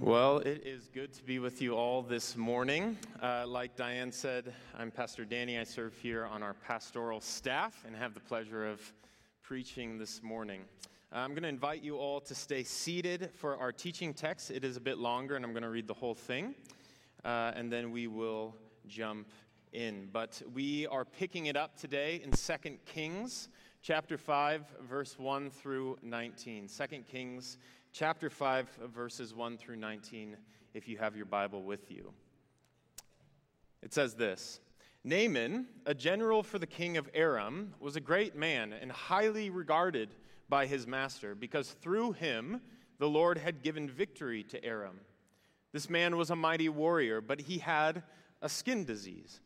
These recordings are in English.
Well, it is good to be with you all this morning. Uh, like Diane said, I'm Pastor Danny. I serve here on our pastoral staff and have the pleasure of preaching this morning. Uh, I'm going to invite you all to stay seated for our teaching text. It is a bit longer, and I'm going to read the whole thing, uh, and then we will jump in. But we are picking it up today in 2 Kings chapter 5, verse 1 through 19. 2 Kings chapter 5, verses 1 through 19, if you have your Bible with you. It says this Naaman, a general for the king of Aram, was a great man and highly regarded by his master, because through him the Lord had given victory to Aram. This man was a mighty warrior, but he had a skin disease.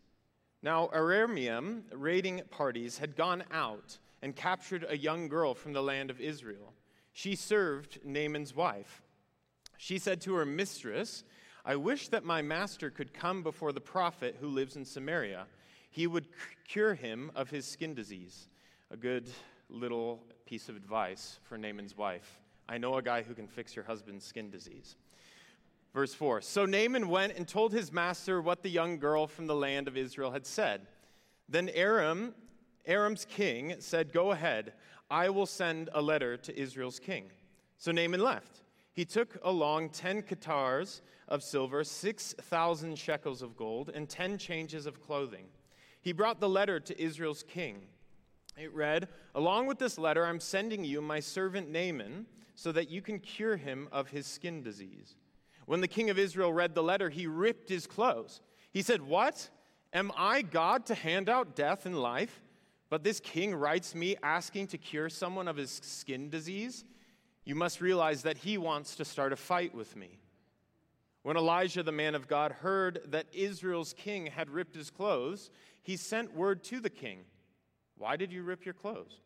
Now, Aramean raiding parties had gone out and captured a young girl from the land of Israel. She served Naaman's wife. She said to her mistress, I wish that my master could come before the prophet who lives in Samaria. He would cure him of his skin disease. A good little piece of advice for Naaman's wife. I know a guy who can fix your husband's skin disease. Verse 4 So Naaman went and told his master what the young girl from the land of Israel had said. Then Aram, Aram's king said, Go ahead, I will send a letter to Israel's king. So Naaman left. He took along 10 kikkars of silver, 6,000 shekels of gold, and 10 changes of clothing. He brought the letter to Israel's king. It read, Along with this letter, I'm sending you my servant Naaman so that you can cure him of his skin disease. When the king of Israel read the letter, he ripped his clothes. He said, What? Am I God to hand out death and life? But this king writes me asking to cure someone of his skin disease. You must realize that he wants to start a fight with me. When Elijah, the man of God, heard that Israel's king had ripped his clothes, he sent word to the king Why did you rip your clothes?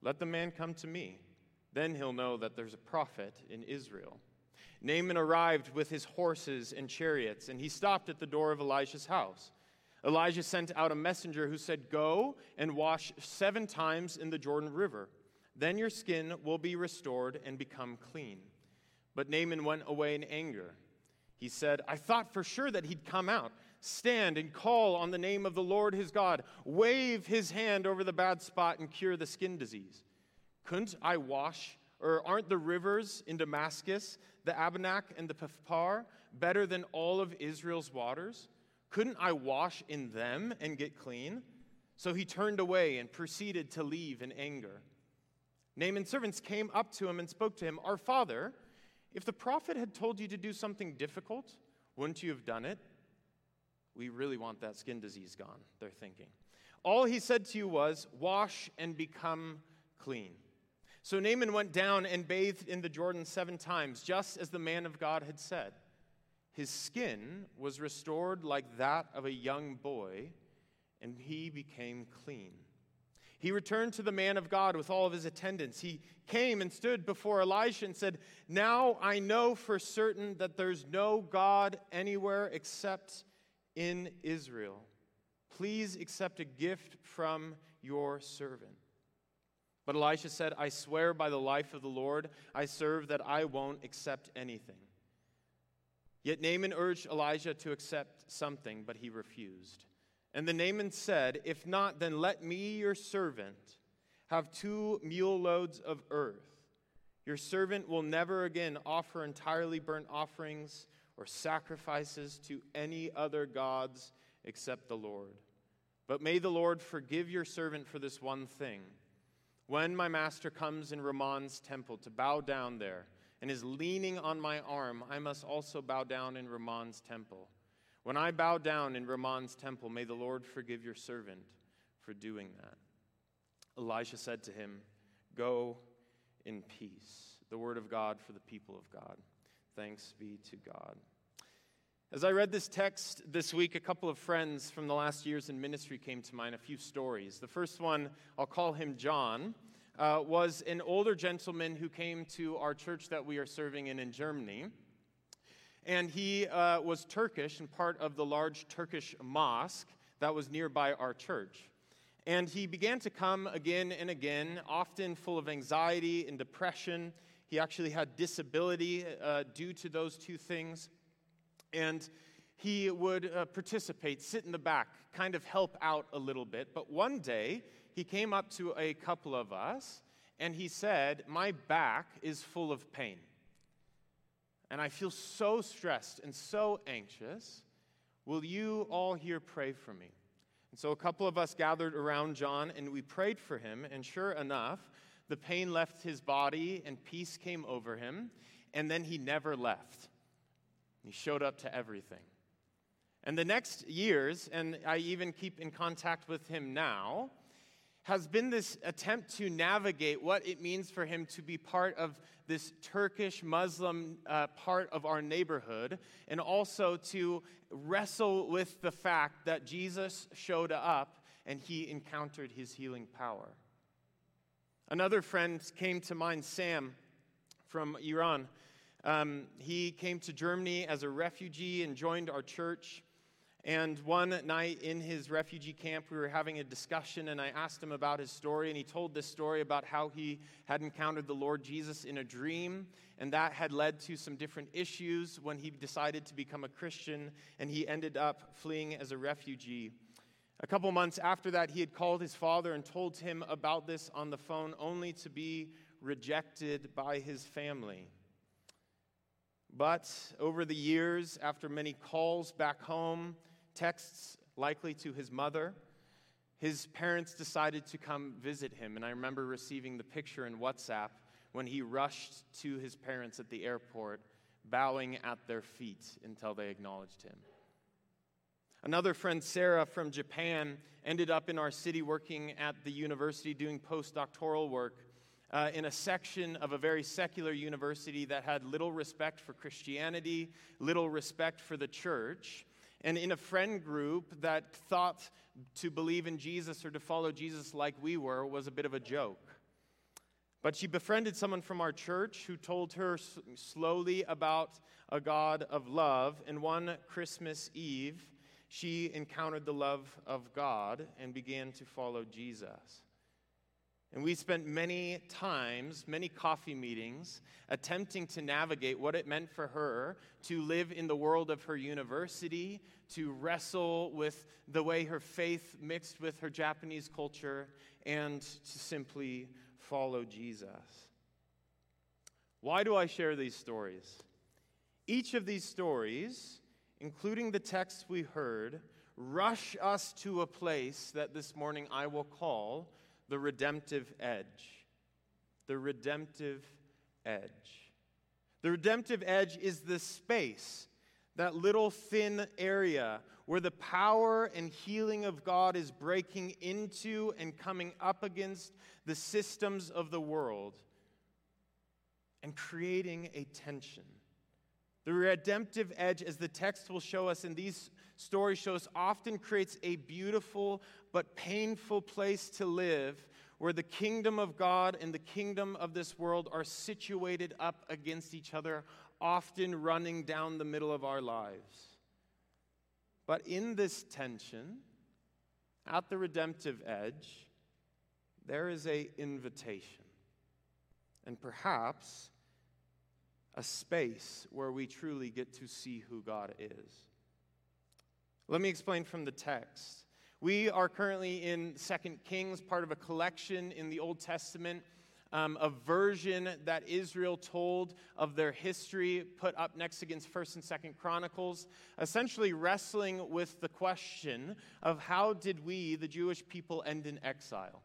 Let the man come to me. Then he'll know that there's a prophet in Israel. Naaman arrived with his horses and chariots, and he stopped at the door of Elijah's house. Elijah sent out a messenger who said, Go and wash seven times in the Jordan River. Then your skin will be restored and become clean. But Naaman went away in anger. He said, I thought for sure that he'd come out, stand and call on the name of the Lord his God, wave his hand over the bad spot and cure the skin disease. Couldn't I wash, or aren't the rivers in Damascus, the Abana and the Pharpar, better than all of Israel's waters? Couldn't I wash in them and get clean? So he turned away and proceeded to leave in anger. Naaman's servants came up to him and spoke to him Our father, if the prophet had told you to do something difficult, wouldn't you have done it? We really want that skin disease gone, they're thinking. All he said to you was, Wash and become clean. So Naaman went down and bathed in the Jordan seven times, just as the man of God had said. His skin was restored like that of a young boy, and he became clean. He returned to the man of God with all of his attendants. He came and stood before Elisha and said, Now I know for certain that there's no God anywhere except in Israel. Please accept a gift from your servant. But Elisha said, I swear by the life of the Lord I serve that I won't accept anything. Yet Naaman urged Elijah to accept something, but he refused. And the Naaman said, If not, then let me, your servant, have two mule loads of earth. Your servant will never again offer entirely burnt offerings or sacrifices to any other gods except the Lord. But may the Lord forgive your servant for this one thing. When my master comes in Ramon's temple to bow down there, and is leaning on my arm, I must also bow down in Ramon's temple. When I bow down in Ramon's temple, may the Lord forgive your servant for doing that. Elisha said to him, Go in peace. The word of God for the people of God. Thanks be to God. As I read this text this week, a couple of friends from the last years in ministry came to mind, a few stories. The first one, I'll call him John uh, was an older gentleman who came to our church that we are serving in in Germany. And he uh, was Turkish and part of the large Turkish mosque that was nearby our church. And he began to come again and again, often full of anxiety and depression. He actually had disability uh, due to those two things. And he would uh, participate, sit in the back, kind of help out a little bit. But one day, he came up to a couple of us and he said, My back is full of pain. And I feel so stressed and so anxious. Will you all here pray for me? And so a couple of us gathered around John and we prayed for him. And sure enough, the pain left his body and peace came over him. And then he never left. He showed up to everything. And the next years, and I even keep in contact with him now, has been this attempt to navigate what it means for him to be part of this Turkish Muslim uh, part of our neighborhood, and also to wrestle with the fact that Jesus showed up and he encountered his healing power. Another friend came to mind, Sam from Iran. Um, he came to Germany as a refugee and joined our church. And one night in his refugee camp, we were having a discussion, and I asked him about his story. And he told this story about how he had encountered the Lord Jesus in a dream, and that had led to some different issues when he decided to become a Christian, and he ended up fleeing as a refugee. A couple months after that, he had called his father and told him about this on the phone, only to be rejected by his family. But over the years, after many calls back home, texts, likely to his mother. His parents decided to come visit him, and I remember receiving the picture in WhatsApp when he rushed to his parents at the airport, bowing at their feet until they acknowledged him. Another friend, Sarah from Japan, ended up in our city working at the university doing postdoctoral work uh, in a section of a very secular university that had little respect for Christianity, little respect for the church and in a friend group that thought to believe in Jesus or to follow Jesus like we were was a bit of a joke. But she befriended someone from our church who told her slowly about a God of love. And one Christmas Eve, she encountered the love of God and began to follow Jesus. And we spent many times, many coffee meetings, attempting to navigate what it meant for her to live in the world of her university, to wrestle with the way her faith mixed with her Japanese culture, and to simply follow Jesus. Why do I share these stories? Each of these stories, including the text we heard, rush us to a place that this morning I will call the redemptive edge. The redemptive edge. The redemptive edge is the space, that little thin area where the power and healing of God is breaking into and coming up against the systems of the world and creating a tension. The redemptive edge, as the text will show us in these stories, shows often creates a beautiful but painful place to live where the kingdom of God and the kingdom of this world are situated up against each other, often running down the middle of our lives. But in this tension, at the redemptive edge, there is a invitation. And perhaps a space where we truly get to see who God is. Let me explain from the text. We are currently in Second Kings, part of a collection in the Old Testament, um, a version that Israel told of their history, put up next against First and Second Chronicles, essentially wrestling with the question of how did we, the Jewish people, end in exile.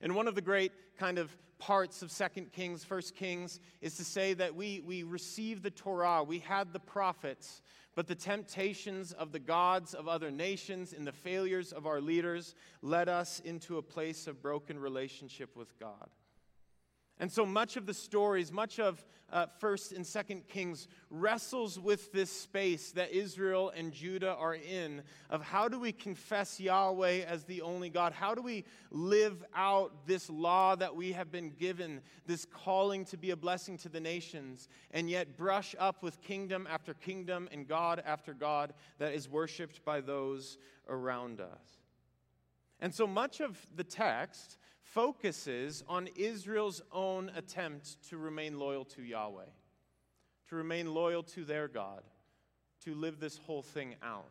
And one of the great kind of parts of Second Kings, First Kings, is to say that we, we received the Torah, we had the prophets, but the temptations of the gods of other nations and the failures of our leaders led us into a place of broken relationship with God. And so much of the stories, much of uh, First and Second Kings wrestles with this space that Israel and Judah are in of how do we confess Yahweh as the only God? How do we live out this law that we have been given, this calling to be a blessing to the nations, and yet brush up with kingdom after kingdom and God after God that is worshiped by those around us? And so much of the text focuses on Israel's own attempt to remain loyal to Yahweh, to remain loyal to their God, to live this whole thing out.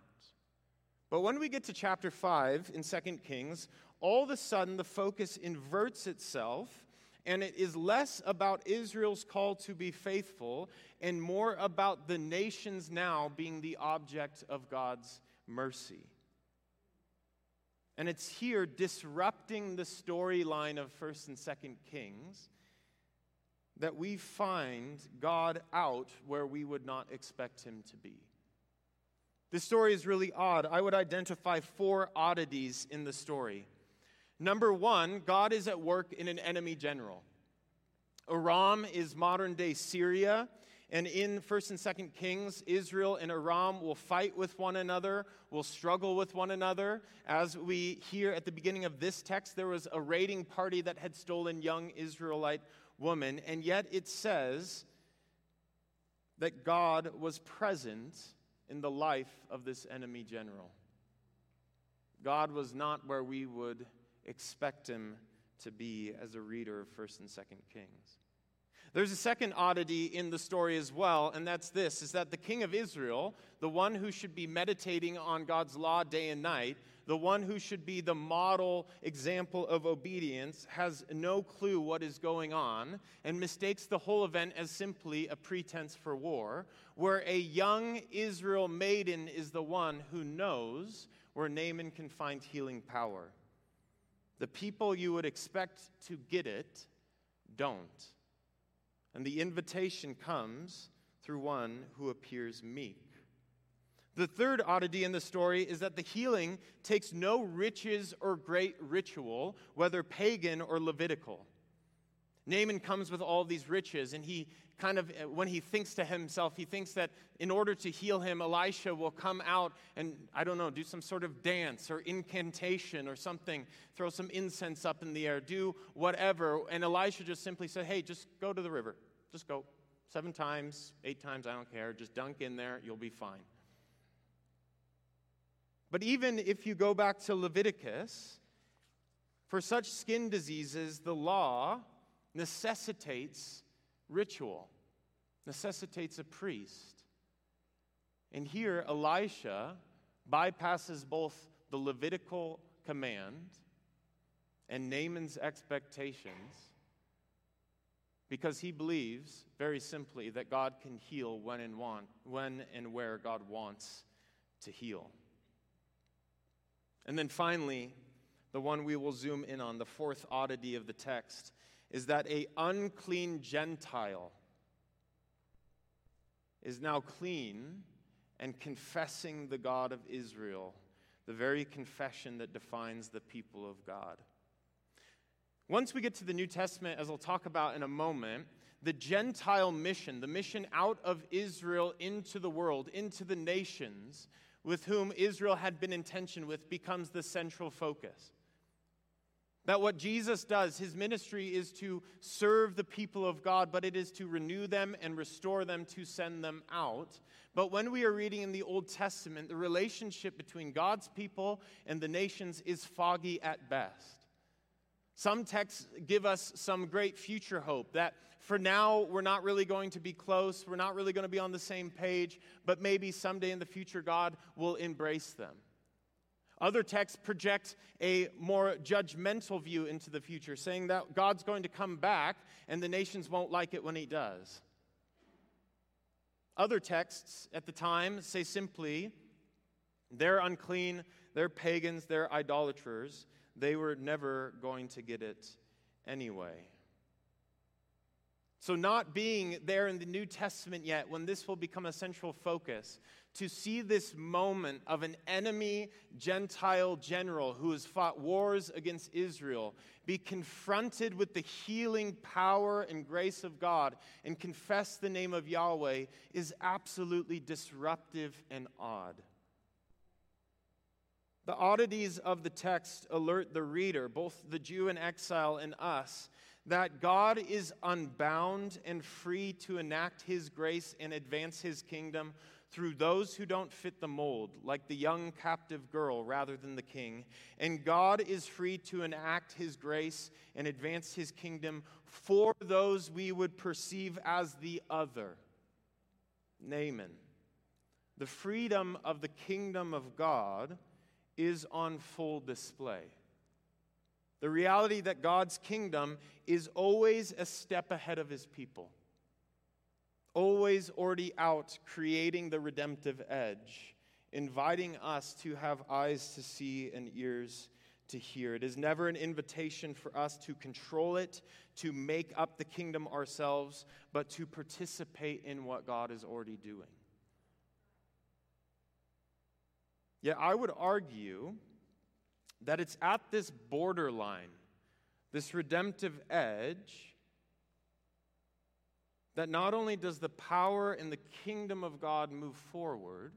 But when we get to chapter 5 in 2 Kings, all of a sudden the focus inverts itself and it is less about Israel's call to be faithful and more about the nations now being the object of God's mercy. And it's here disrupting the storyline of 1st and 2nd Kings that we find God out where we would not expect him to be. This story is really odd. I would identify four oddities in the story. Number one, God is at work in an enemy general. Aram is modern day Syria, and in 1st and 2nd Kings, Israel and Aram will fight with one another, will struggle with one another. As we hear at the beginning of this text, there was a raiding party that had stolen young Israelite woman, and yet it says that God was present in the life of this enemy general. God was not where we would expect him to be as a reader of 1st and 2nd Kings. There's a second oddity in the story as well, and that's this is that the king of Israel, the one who should be meditating on God's law day and night, the one who should be the model example of obedience, has no clue what is going on and mistakes the whole event as simply a pretense for war, where a young Israel maiden is the one who knows where Naaman can find healing power. The people you would expect to get it don't. And the invitation comes through one who appears meek. The third oddity in the story is that the healing takes no riches or great ritual, whether pagan or Levitical. Naaman comes with all these riches, and he kind of, uh, when he thinks to himself, he thinks that in order to heal him, Elisha will come out and, I don't know, do some sort of dance or incantation or something, throw some incense up in the air, do whatever. And Elisha just simply said, Hey, just go to the river. Just go. Seven times, eight times, I don't care. Just dunk in there, you'll be fine. But even if you go back to Leviticus, for such skin diseases, the law necessitates ritual, necessitates a priest. And here, Elisha bypasses both the Levitical command and Naaman's expectations because he believes, very simply, that God can heal when and, want, when and where God wants to heal. And then finally, the one we will zoom in on, the fourth oddity of the text, is that a unclean Gentile is now clean and confessing the God of Israel, the very confession that defines the people of God. Once we get to the New Testament, as I'll talk about in a moment, the Gentile mission, the mission out of Israel into the world, into the nations, with whom Israel had been in tension with, becomes the central focus. That what Jesus does, his ministry is to serve the people of God, but it is to renew them and restore them to send them out. But when we are reading in the Old Testament, the relationship between God's people and the nations is foggy at best. Some texts give us some great future hope that for now we're not really going to be close, we're not really going to be on the same page, but maybe someday in the future God will embrace them. Other texts project a more judgmental view into the future, saying that God's going to come back and the nations won't like it when he does. Other texts at the time say simply, they're unclean, they're pagans, they're idolaters. They were never going to get it anyway. So, not being there in the New Testament yet, when this will become a central focus, to see this moment of an enemy Gentile general who has fought wars against Israel be confronted with the healing power and grace of God and confess the name of Yahweh is absolutely disruptive and odd. The oddities of the text alert the reader, both the Jew in exile and us, that God is unbound and free to enact his grace and advance his kingdom through those who don't fit the mold, like the young captive girl rather than the king. And God is free to enact his grace and advance his kingdom for those we would perceive as the other. Naaman. The freedom of the kingdom of God is on full display. The reality that God's kingdom is always a step ahead of his people, always already out, creating the redemptive edge, inviting us to have eyes to see and ears to hear. It is never an invitation for us to control it, to make up the kingdom ourselves, but to participate in what God is already doing. Yet I would argue that it's at this borderline, this redemptive edge, that not only does the power and the kingdom of God move forward,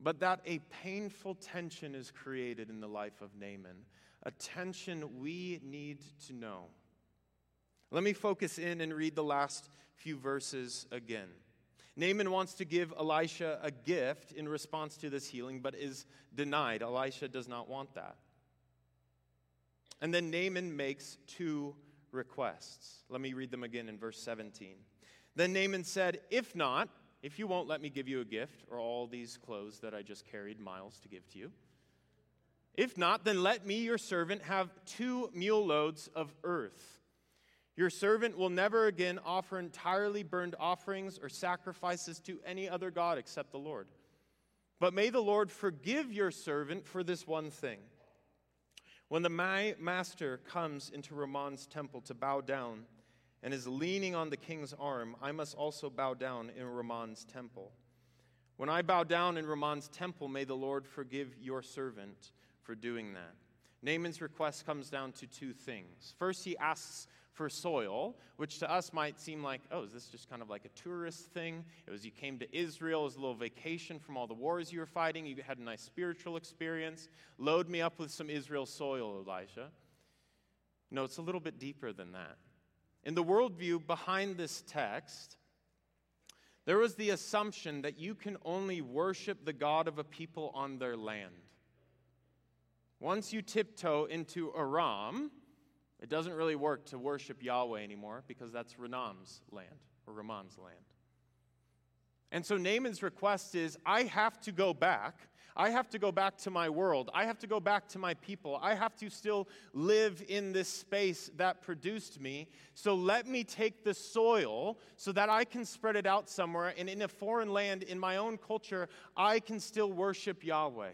but that a painful tension is created in the life of Naaman, a tension we need to know. Let me focus in and read the last few verses again. Naaman wants to give Elisha a gift in response to this healing, but is denied. Elisha does not want that. And then Naaman makes two requests. Let me read them again in verse 17. Then Naaman said, If not, if you won't let me give you a gift or all these clothes that I just carried miles to give to you, if not, then let me, your servant, have two mule loads of earth. Your servant will never again offer entirely burned offerings or sacrifices to any other God except the Lord. But may the Lord forgive your servant for this one thing. When the my master comes into Rimmon's temple to bow down and is leaning on the king's arm, I must also bow down in Rimmon's temple. When I bow down in Rimmon's temple, may the Lord forgive your servant for doing that. Naaman's request comes down to two things. First, he asks for soil, which to us might seem like, oh, is this just kind of like a tourist thing? It was you came to Israel as a little vacation from all the wars you were fighting. You had a nice spiritual experience. Load me up with some Israel soil, Elisha. No, it's a little bit deeper than that. In the worldview behind this text, there was the assumption that you can only worship the God of a people on their land. Once you tiptoe into Aram, it doesn't really work to worship Yahweh anymore because that's Renam's land or Ramon's land. And so Naaman's request is I have to go back. I have to go back to my world. I have to go back to my people. I have to still live in this space that produced me. So let me take the soil so that I can spread it out somewhere. And in a foreign land, in my own culture, I can still worship Yahweh.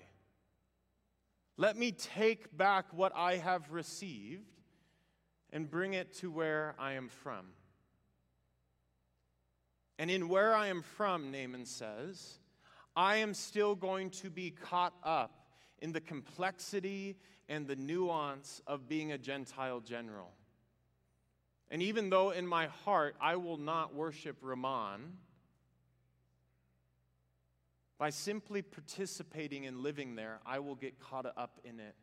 Let me take back what I have received and bring it to where I am from. And in where I am from, Naaman says, I am still going to be caught up in the complexity and the nuance of being a Gentile general. And even though in my heart I will not worship Ramon, by simply participating and living there, I will get caught up in it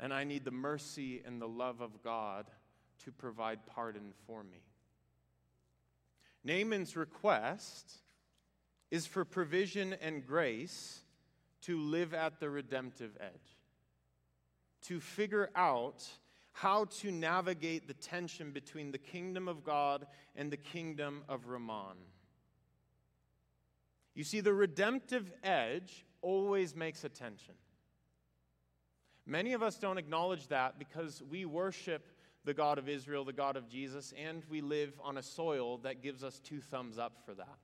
and I need the mercy and the love of God to provide pardon for me. Naaman's request is for provision and grace to live at the redemptive edge, to figure out how to navigate the tension between the kingdom of God and the kingdom of Ramon. You see, the redemptive edge always makes a tension. Many of us don't acknowledge that because we worship the God of Israel, the God of Jesus, and we live on a soil that gives us two thumbs up for that.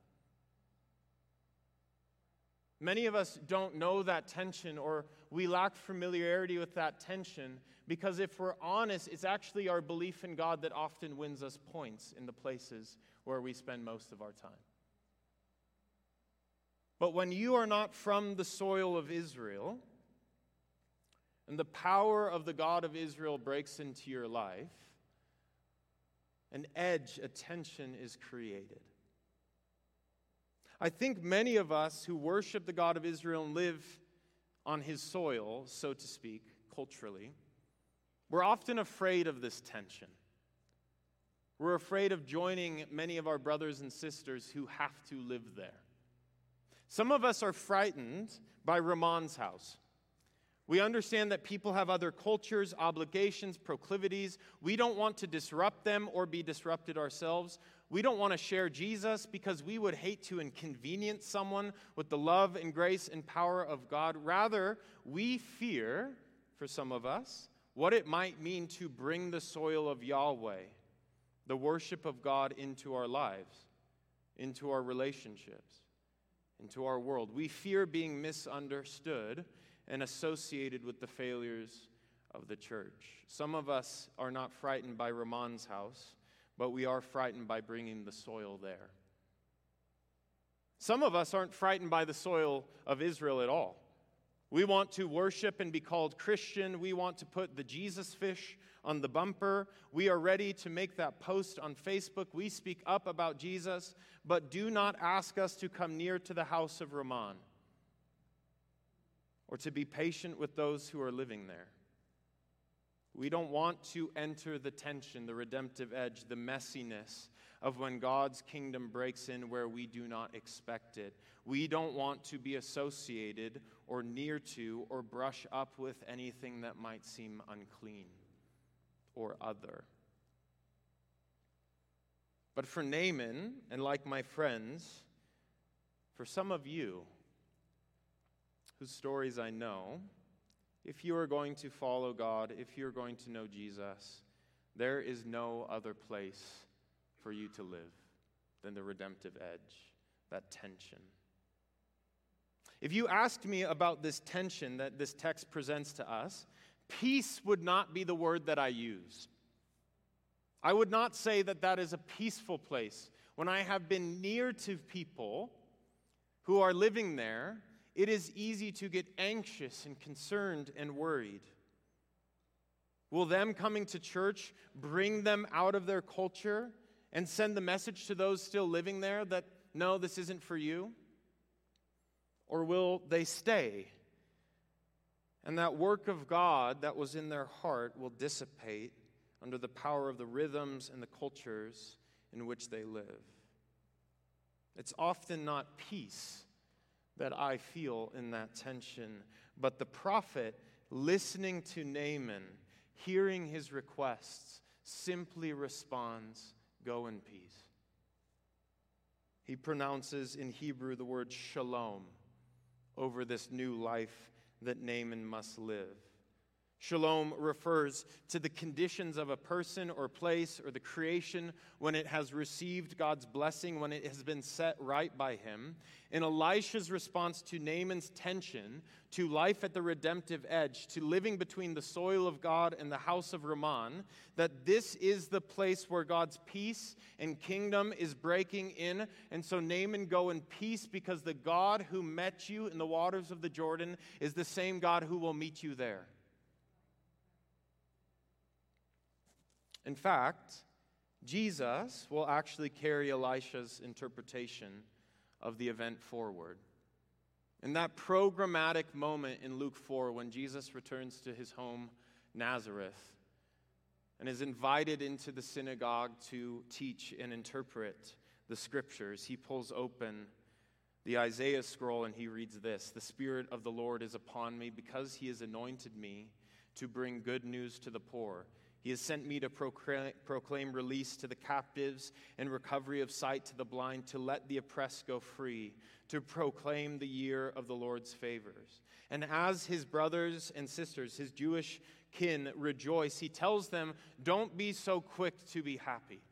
Many of us don't know that tension or we lack familiarity with that tension because if we're honest, it's actually our belief in God that often wins us points in the places where we spend most of our time. But when you are not from the soil of Israel, and the power of the God of Israel breaks into your life, an edge, a tension is created. I think many of us who worship the God of Israel and live on his soil, so to speak, culturally, We're often afraid of this tension. We're afraid of joining many of our brothers and sisters who have to live there. Some of us are frightened by Ramon's house. We understand that people have other cultures, obligations, proclivities. We don't want to disrupt them or be disrupted ourselves. We don't want to share Jesus because we would hate to inconvenience someone with the love and grace and power of God. Rather, we fear, for some of us, what it might mean to bring the soil of Yahweh, the worship of God, into our lives, into our relationships, into our world. We fear being misunderstood and associated with the failures of the church. Some of us are not frightened by Ramon's house, but we are frightened by bringing the soil there. Some of us aren't frightened by the soil of Israel at all. We want to worship and be called Christian. We want to put the Jesus fish on the bumper. We are ready to make that post on Facebook. We speak up about Jesus, but do not ask us to come near to the house of Ramon or to be patient with those who are living there. We don't want to enter the tension, the redemptive edge, the messiness of when God's kingdom breaks in where we do not expect it. We don't want to be associated or near to or brush up with anything that might seem unclean or other. But for Naaman, and like my friends, for some of you, whose stories I know, if you are going to follow God, if you're going to know Jesus, there is no other place for you to live than the redemptive edge, that tension. If you asked me about this tension that this text presents to us, peace would not be the word that I use. I would not say that that is a peaceful place. When I have been near to people who are living there it is easy to get anxious and concerned and worried. Will them coming to church bring them out of their culture and send the message to those still living there that, no, this isn't for you? Or will they stay? And that work of God that was in their heart will dissipate under the power of the rhythms and the cultures in which they live. It's often not peace that I feel in that tension. But the prophet, listening to Naaman, hearing his requests, simply responds, Go in peace. He pronounces in Hebrew the word shalom over this new life that Naaman must live. Shalom refers to the conditions of a person or place or the creation when it has received God's blessing, when it has been set right by Him. In Elisha's response to Naaman's tension, to life at the redemptive edge, to living between the soil of God and the house of Ramon, that this is the place where God's peace and kingdom is breaking in. And so, Naaman, go in peace because the God who met you in the waters of the Jordan is the same God who will meet you there. In fact, Jesus will actually carry Elisha's interpretation of the event forward. In that programmatic moment in Luke 4, when Jesus returns to his home, Nazareth, and is invited into the synagogue to teach and interpret the scriptures, he pulls open the Isaiah scroll and he reads this The Spirit of the Lord is upon me because he has anointed me to bring good news to the poor. He has sent me to proclaim release to the captives and recovery of sight to the blind, to let the oppressed go free, to proclaim the year of the Lord's favors. And as his brothers and sisters, his Jewish kin, rejoice, he tells them, Don't be so quick to be happy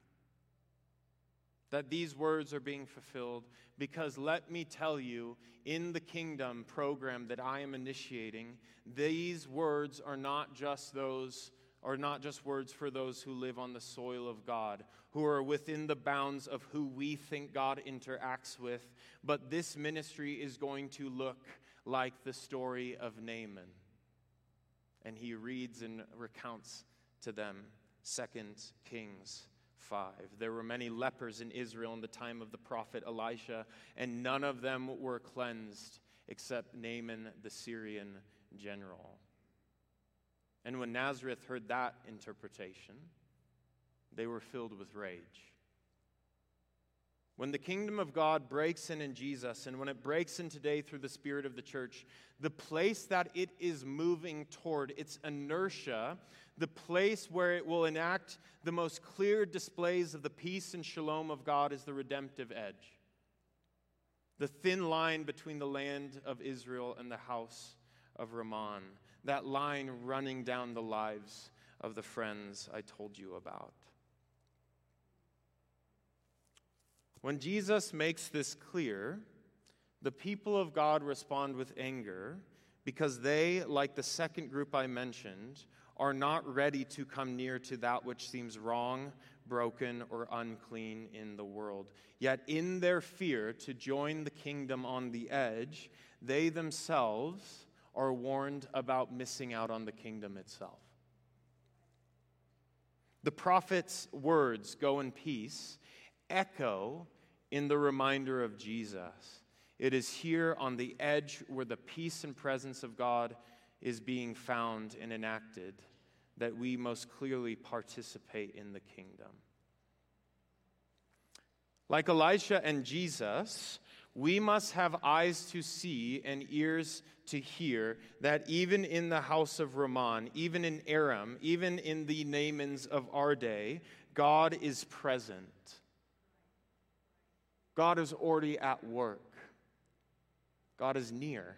that these words are being fulfilled, because let me tell you, in the kingdom program that I am initiating, these words are not just those are not just words for those who live on the soil of God, who are within the bounds of who we think God interacts with, but this ministry is going to look like the story of Naaman. And he reads and recounts to them 2 Kings 5. There were many lepers in Israel in the time of the prophet Elisha, and none of them were cleansed except Naaman the Syrian general. And when Nazareth heard that interpretation, they were filled with rage. When the kingdom of God breaks in in Jesus, and when it breaks in today through the Spirit of the church, the place that it is moving toward, its inertia, the place where it will enact the most clear displays of the peace and shalom of God is the redemptive edge. The thin line between the land of Israel and the house of Rimmon. That line running down the lives of the friends I told you about. When Jesus makes this clear, the people of God respond with anger because they, like the second group I mentioned, are not ready to come near to that which seems wrong, broken, or unclean in the world. Yet, in their fear to join the kingdom on the edge, they themselves are warned about missing out on the kingdom itself. The prophet's words, go in peace, echo in the reminder of Jesus. It is here on the edge where the peace and presence of God is being found and enacted that we most clearly participate in the kingdom. Like Elisha and Jesus, we must have eyes to see and ears to hear that even in the house of Ramon, even in Aram, even in the Naamans of our day, God is present. God is already at work. God is near.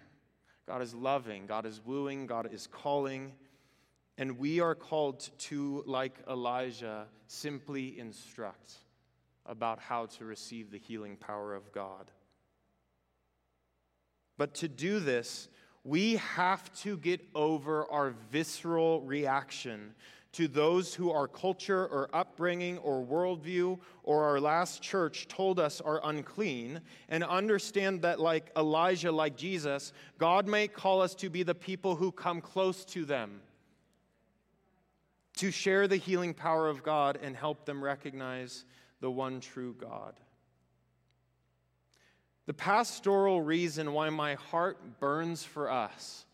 God is loving. God is wooing. God is calling. And we are called to, like Elijah, simply instruct about how to receive the healing power of God. But to do this, we have to get over our visceral reaction to those who our culture or upbringing or worldview or our last church told us are unclean, and understand that, like Elijah, like Jesus, God may call us to be the people who come close to them, to share the healing power of God and help them recognize the one true God. The pastoral reason why my heart burns for us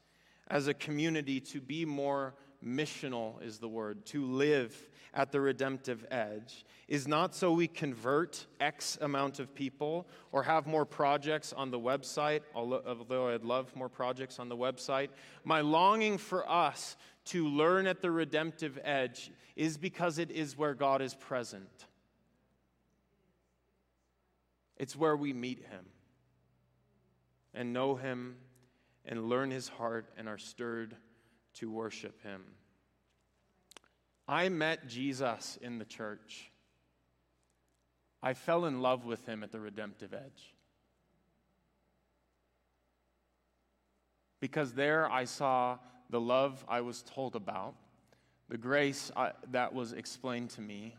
as a community to be more missional is the word, to live at the redemptive edge, is not so we convert X amount of people or have more projects on the website, although I'd love more projects on the website. My longing for us to learn at the redemptive edge is because it is where God is present. It's where we meet Him and know Him and learn His heart and are stirred to worship him. I met Jesus in the church. I fell in love with him at the redemptive edge. Because there I saw the love I was told about, the grace I, uh, that was explained to me,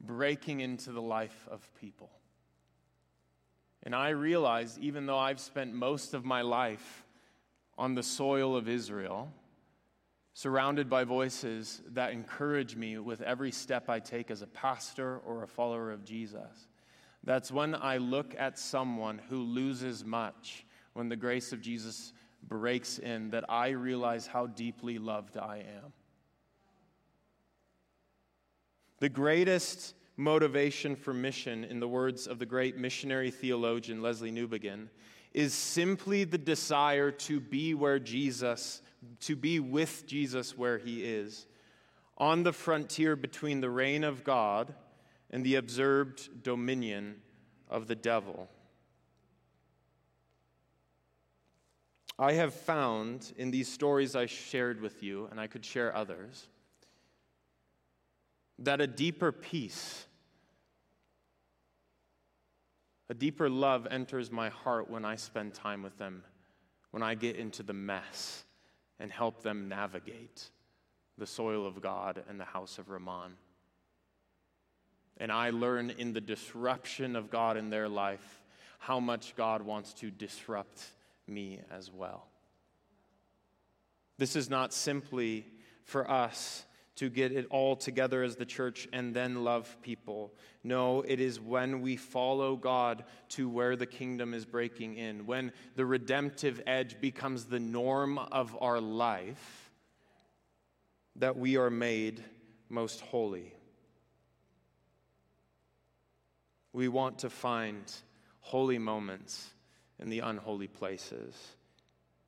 breaking into the life of people. And I realized, even though I've spent most of my life on the soil of Israel, surrounded by voices that encourage me with every step I take as a pastor or a follower of Jesus. That's when I look at someone who loses much when the grace of Jesus breaks in that I realize how deeply loved I am. The greatest motivation for mission, in the words of the great missionary theologian Lesslie Newbigin, is simply the desire to be where Jesus to be with Jesus where he is, on the frontier between the reign of God and the observed dominion of the devil. I have found in these stories I shared with you, and I could share others, that a deeper peace, a deeper love enters my heart when I spend time with them, when I get into the mess and help them navigate the soil of God and the house of Ramon. And I learn in the disruption of God in their life how much God wants to disrupt me as well. This is not simply for us to get it all together as the church and then love people. No, it is when we follow God to where the kingdom is breaking in, when the redemptive edge becomes the norm of our life, that we are made most holy. We want to find holy moments in the unholy places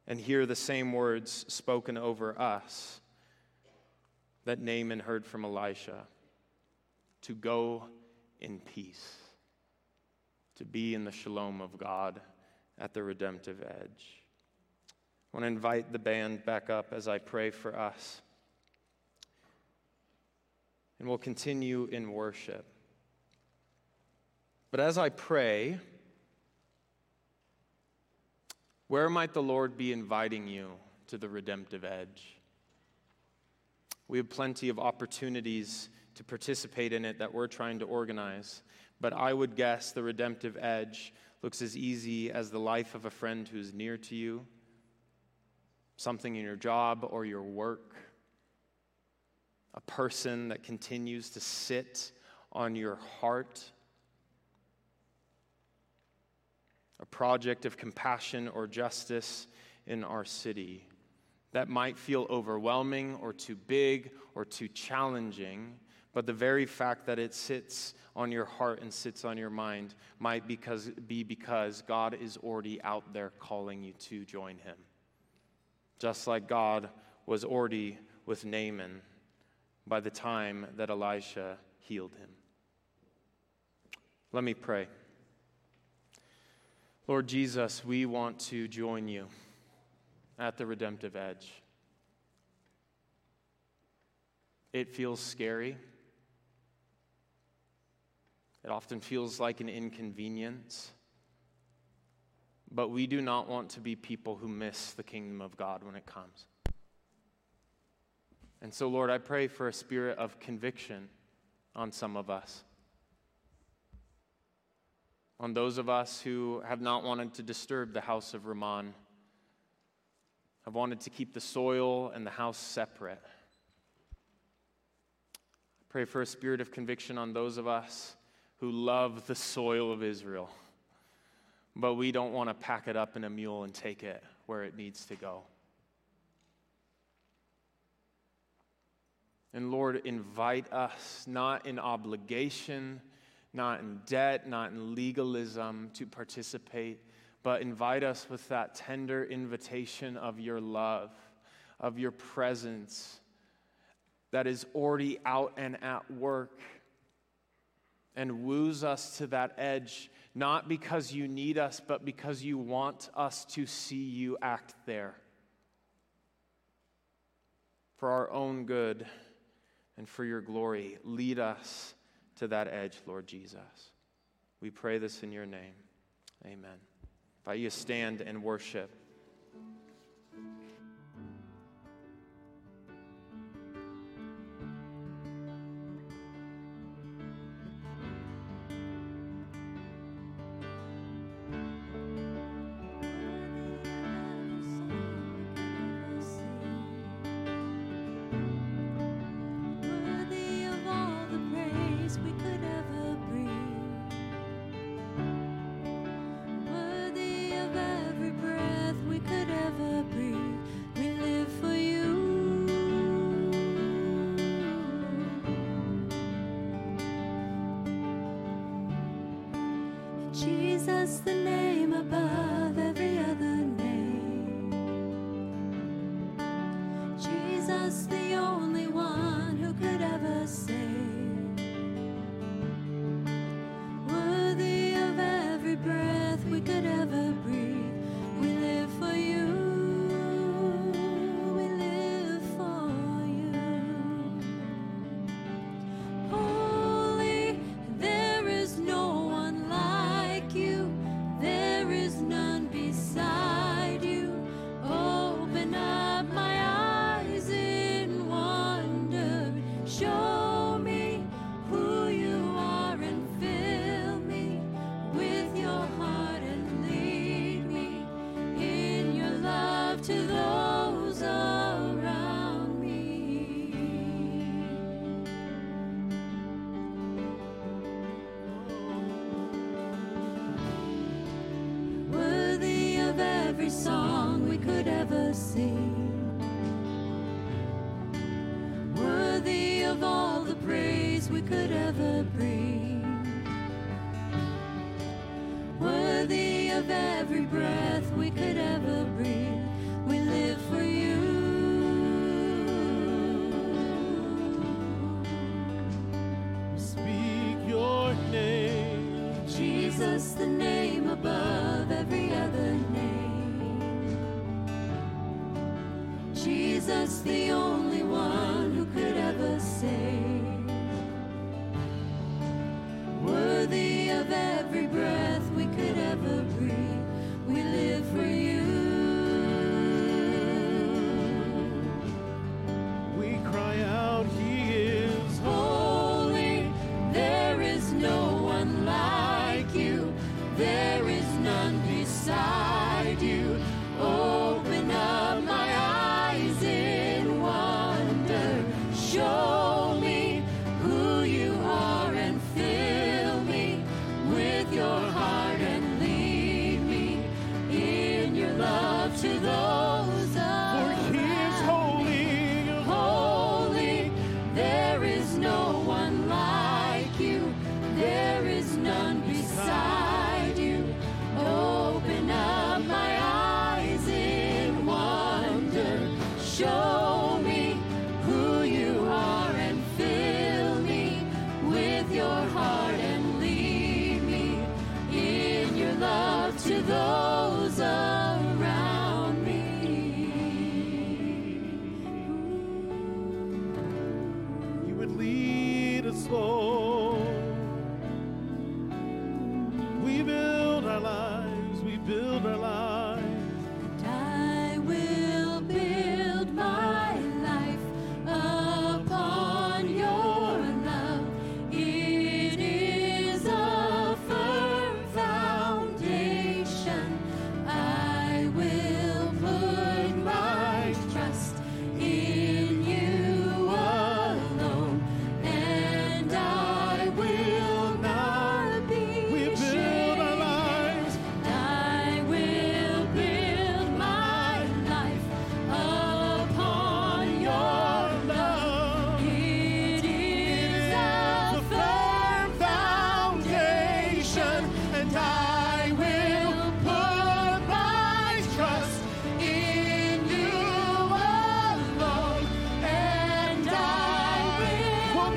and hear the same words spoken over us that Naaman heard from Elisha to go in peace, to be in the shalom of God at the redemptive edge. I want to invite the band back up as I pray for us. And we'll continue in worship. But as I pray, where might the Lord be inviting you to the redemptive edge? We have plenty of opportunities to participate in it that we're trying to organize, but I would guess the redemptive edge looks as easy as the life of a friend who's near to you, something in your job or your work, a person that continues to sit on your heart a project of compassion or justice in our city that might feel overwhelming or too big or too challenging, but the very fact that it sits on your heart and sits on your mind might because, be because God is already out there calling you to join Him. Just like God was already with Naaman by the time that Elisha healed him. Let me pray. Lord Jesus, we want to join you at the redemptive edge. It feels scary. It often feels like an inconvenience. But we do not want to be people who miss the kingdom of God when it comes. And so, Lord, I pray for a spirit of conviction on some of us on those of us who have not wanted to disturb the house of Rimmon, have wanted to keep the soil and the house separate. Pray for a spirit of conviction on those of us who love the soil of Israel, but we don't want to pack it up in a mule and take it where it needs to go. And Lord, invite us not in obligation not in debt, not in legalism to participate, but invite us with that tender invitation of your love, of your presence that is already out and at work and woos us to that edge, not because you need us, but because you want us to see you act there for our own good and for your glory. Lead us to that edge, Lord Jesus. We pray this in your name. Amen. By you stand and worship. Is none worthy of every breath we could ever breathe. We live for you. Speak your name, Jesus, the name above every other name. Jesus, the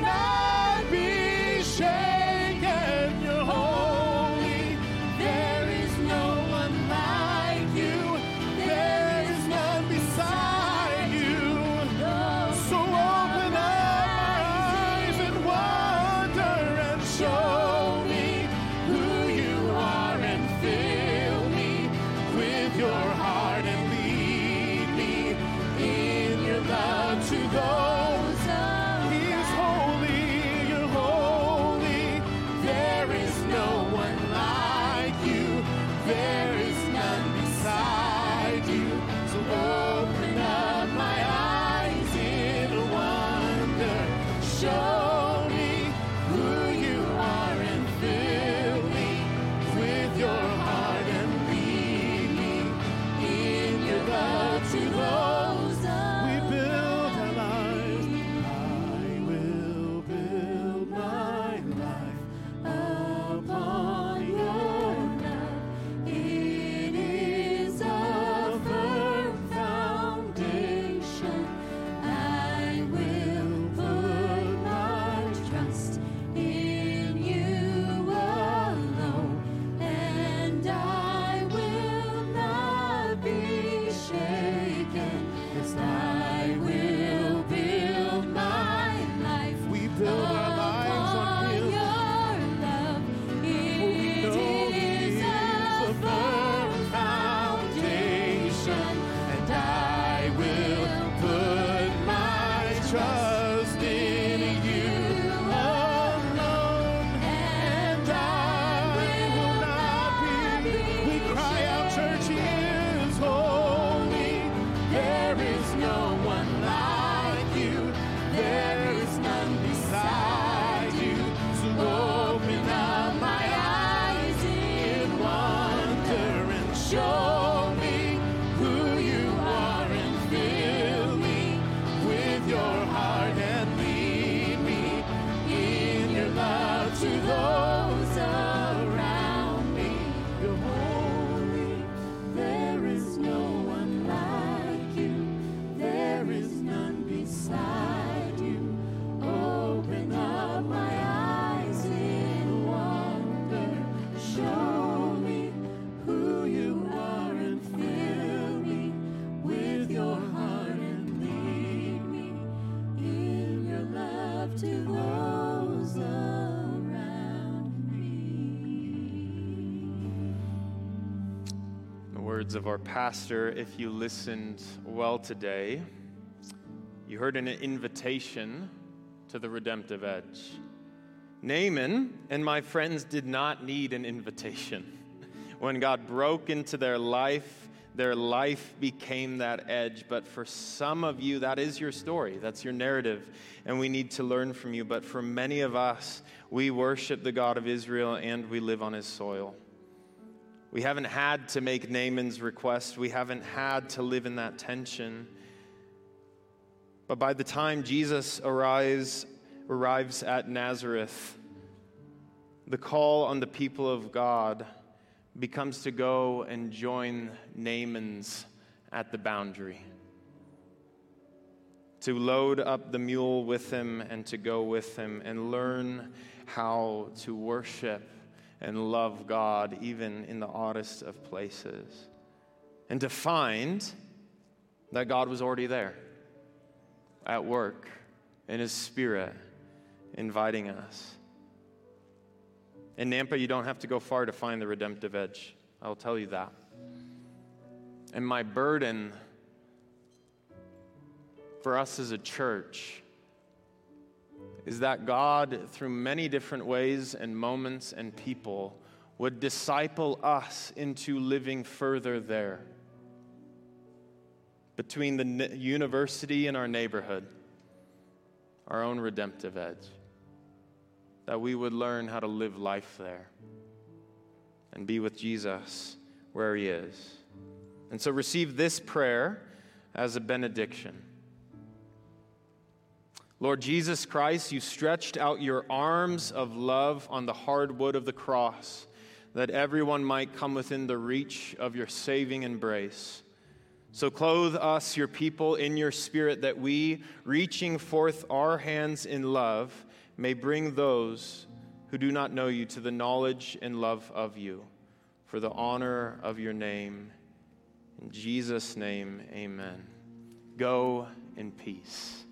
not be shaken. Words of our pastor, if you listened well today, you heard an invitation to the redemptive edge. Naaman and my friends did not need an invitation. When God broke into their life, their life became that edge. But for some of you, that is your story, that's your narrative, and we need to learn from you. But for many of us, we worship the God of Israel and we live on his soil. We haven't had to make Naaman's request, we haven't had to live in that tension. But by the time Jesus arrives, arrives at Nazareth, the call on the people of God becomes to go and join Naaman's at the boundary. To load up the mule with him and to go with him and learn how to worship and love God even in the oddest of places. And to find that God was already there at work in His Spirit, inviting us. In Nampa, you don't have to go far to find the redemptive edge. I'll tell you that. And my burden for us as a church is that God, through many different ways and moments and people, would disciple us into living further there. Between the university and our neighborhood, our own redemptive edge. That we would learn how to live life there and be with Jesus where he is. And so receive this prayer as a benediction. Lord Jesus Christ, you stretched out your arms of love on the hard wood of the cross that everyone might come within the reach of your saving embrace. So clothe us, your people, in your spirit, that we, reaching forth our hands in love, may bring those who do not know you to the knowledge and love of you, for the honor of your name. In Jesus' name, amen. Go in peace.